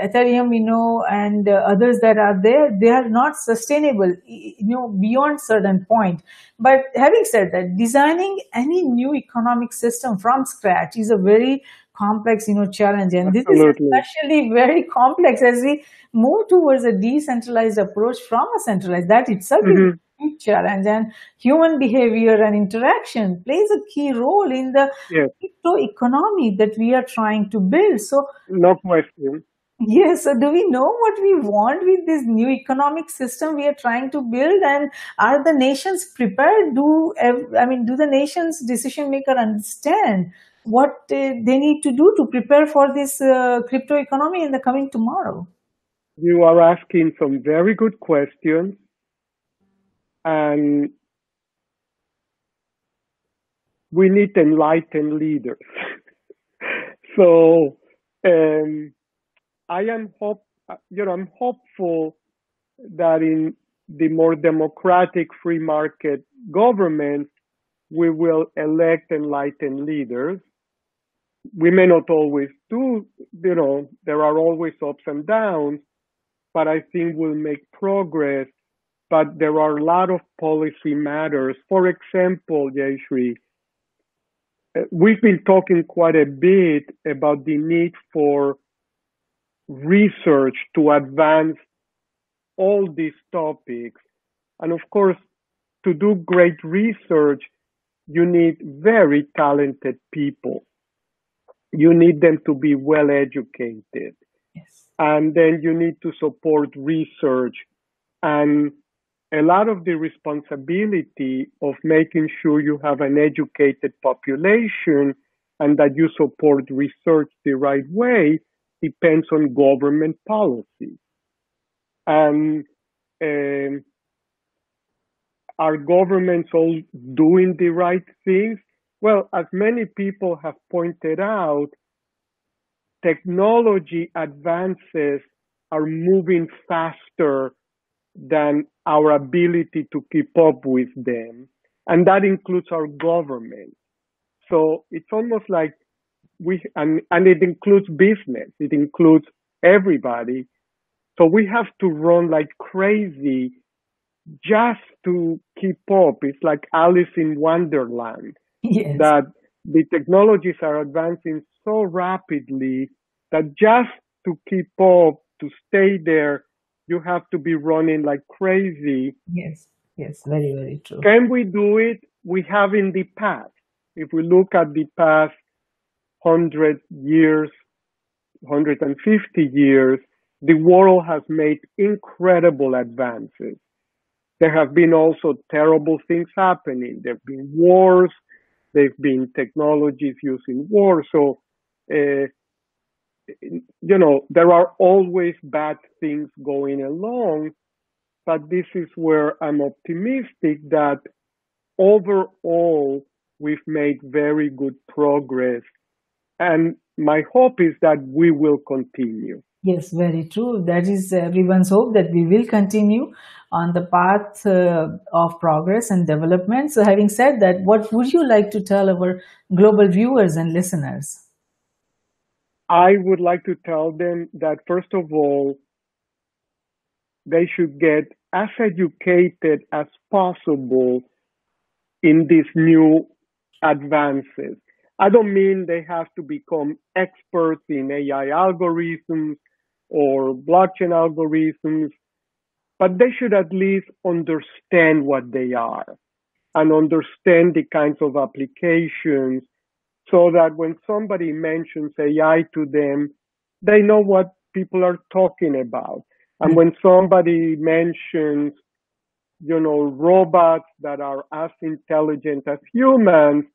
S1: Ethereum, you know, and uh, others that are there, they are not sustainable, you know, beyond certain point. But having said that, designing any new economic system from scratch is a very complex, you know, challenge, and this is especially very complex as we move towards a decentralized approach from a centralized. That itself is
S2: Mhm.
S1: a challenge, and human behavior and interaction plays a key role in the
S2: Yes.
S1: crypto economy that we are trying to build. So
S2: No question.
S1: Yes, so do we know what we want with this new economic system we are trying to build? And are the nations prepared? Do I mean, do the nations decision maker understand what uh, they need to do to prepare for this uh, crypto economy in the coming tomorrow?
S2: You are asking some very good questions. And we need enlightened leaders. so um, I am hope, you know, I'm hopeful that in the more democratic free market government, we will elect enlightened leaders. We may not always do, you know, there are always ups and downs, but I think we'll make progress. But there are a lot of policy matters. For example, Jayshree, uh, we've been talking quite a bit about the need for research to advance all these topics. And of course, to do great research, you need very talented people. You need them to be well educated.
S1: Yes.
S2: And then you need to support research. And a lot of the responsibility of making sure you have an educated population and that you support research the right way depends on government policy. And um, are governments all doing the right things? Well, as many people have pointed out, technology advances are moving faster than our ability to keep up with them. And that includes our government. So it's almost like we, and, and it includes business. It includes everybody. So we have to run like crazy just to keep up. It's like Alice in Wonderland.
S1: Yes.
S2: That the technologies are advancing so rapidly that just to keep up, to stay there, you have to be running like crazy.
S1: Yes. Yes. Very, very true.
S2: Can we do it? We have in the past. If we look at the past 100 years, 150 years, the world has made incredible advances. There have been also terrible things happening. There have been wars. There have been technologies used in war. So, uh, you know, there are always bad things going along. But this is where I'm optimistic that overall we've made very good progress. And my hope is that we will continue.
S1: Yes, very true. That is everyone's hope that we will continue on the path uh, of progress and development. So, having said that, what would you like to tell our global viewers and listeners?
S2: I would like to tell them that, first of all, they should get as educated as possible in these new advances. I don't mean they have to become experts in AI algorithms or blockchain algorithms, but they should at least understand what they are and understand the kinds of applications so that when somebody mentions AI to them, they know what people are talking about. And when somebody mentions, you know, robots that are as intelligent as humans,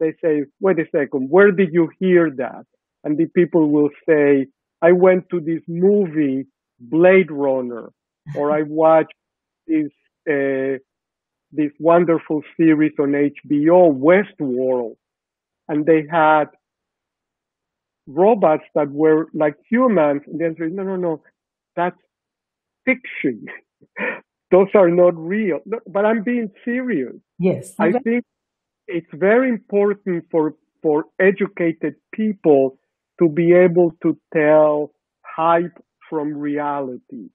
S2: they say, wait a second, where did you hear that? And the people will say, I went to this movie, Blade Runner, or I watched this, uh, this wonderful series on HBO, Westworld, and they had robots that were like humans. And they said, no, no, no, that's fiction. Those are not real. No, but I'm being serious.
S1: Yes.
S2: I think it's very important for, for educated people to be able to tell hype from reality.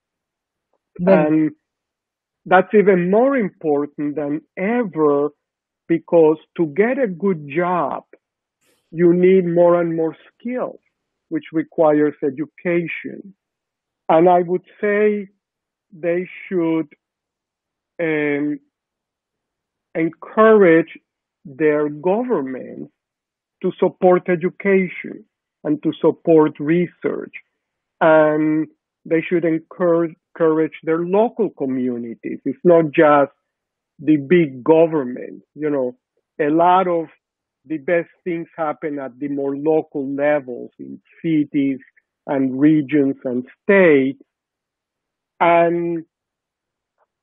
S2: And that's even more important than ever because to get a good job, you need more and more skills, which requires education. And I would say they should um, encourage their governments to support education and to support research. And they should encourage, their local communities. It's not just the big government. You know, a lot of the best things happen at the more local levels in cities and regions and states. And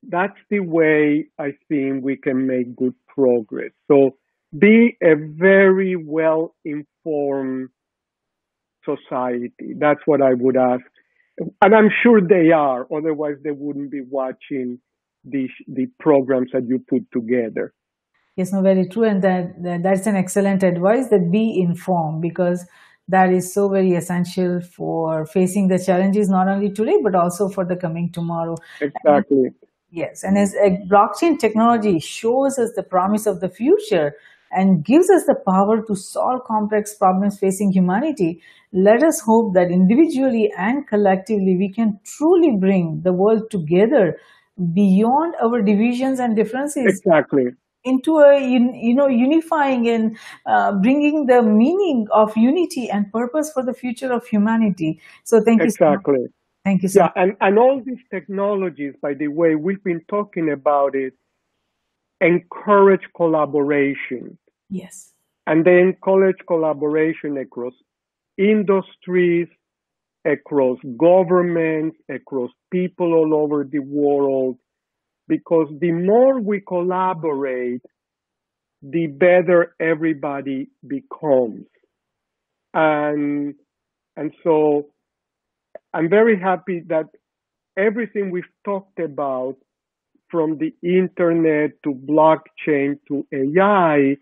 S2: that's the way I think we can make good progress. So be a very well informed society. That's what I would ask. And I'm sure they are, otherwise they wouldn't be watching the, the programs that you put together.
S1: Yes, no, very true. And that, that that's an excellent advice that be informed because that is so very essential for facing the challenges not only today but also for the coming tomorrow.
S2: Exactly.
S1: And, yes, and as a blockchain technology shows us the promise of the future and gives us the power to solve complex problems facing humanity, let us hope that individually and collectively we can truly bring the world together beyond our divisions and differences
S2: exactly
S1: into a you know unifying and uh, bringing the meaning of unity and purpose for the future of humanity so thank
S2: exactly.
S1: you exactly so thank you so
S2: yeah
S1: much.
S2: and and all these technologies by the way we've been talking about it encourage collaboration
S1: yes
S2: and they encourage collaboration across industries across governments across people all over the world because the more we collaborate, the better everybody becomes. And, and so I'm very happy that everything we've talked about from the internet to blockchain to AI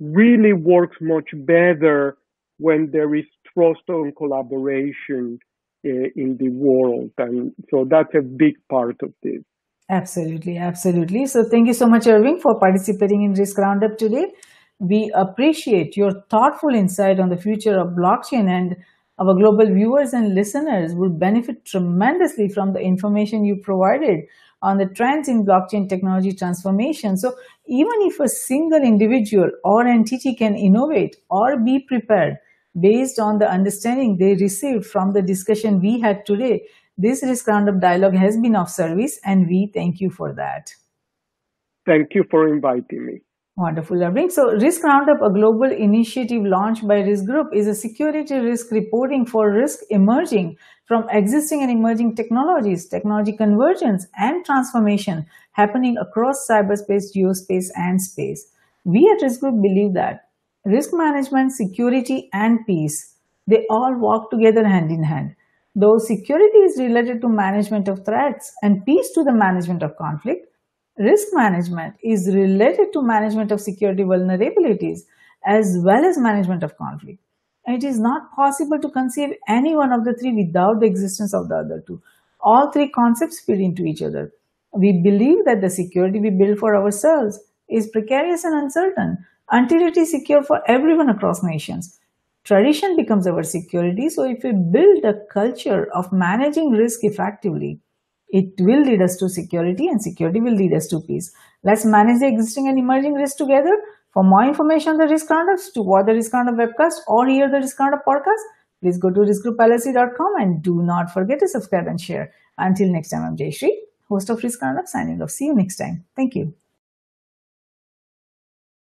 S2: really works much better when there is trust and collaboration uh, in the world. And so that's a big part of this.
S1: Absolutely, absolutely. So thank you so much, Irving, for participating in Risk Roundup today. We appreciate your thoughtful insight on the future of blockchain and our global viewers and listeners will benefit tremendously from the information you provided on the trends in blockchain technology transformation. So even if a single individual or entity can innovate or be prepared based on the understanding they received from the discussion we had today, this Risk Roundup dialogue has been of service and we thank you for that.
S2: Thank you for inviting me.
S1: Wonderful, Irving. So Risk Roundup, a global initiative launched by Risk Group, is a security risk reporting for risk emerging from existing and emerging technologies, technology convergence and transformation happening across cyberspace, geospace, and space. We at Risk Group believe that risk management, security, and peace, they all walk together hand in hand. Though security is related to management of threats and peace to the management of conflict, risk management is related to management of security vulnerabilities as well as management of conflict. It is not possible to conceive any one of the three without the existence of the other two. All three concepts feed into each other. We believe that the security we build for ourselves is precarious and uncertain until it is secure for everyone across nations tradition becomes our security. So if we build a culture of managing risk effectively, it will lead us to security and security will lead us to peace. Let's manage the existing and emerging risks together. For more information on the risk roundups, to watch the risk roundup webcast or hear the risk roundup podcast, please go to riskgroupllc.com and do not forget to subscribe and share. Until next time, I'm Jayshree, host of Risk Roundup, signing off. See you next time. Thank you.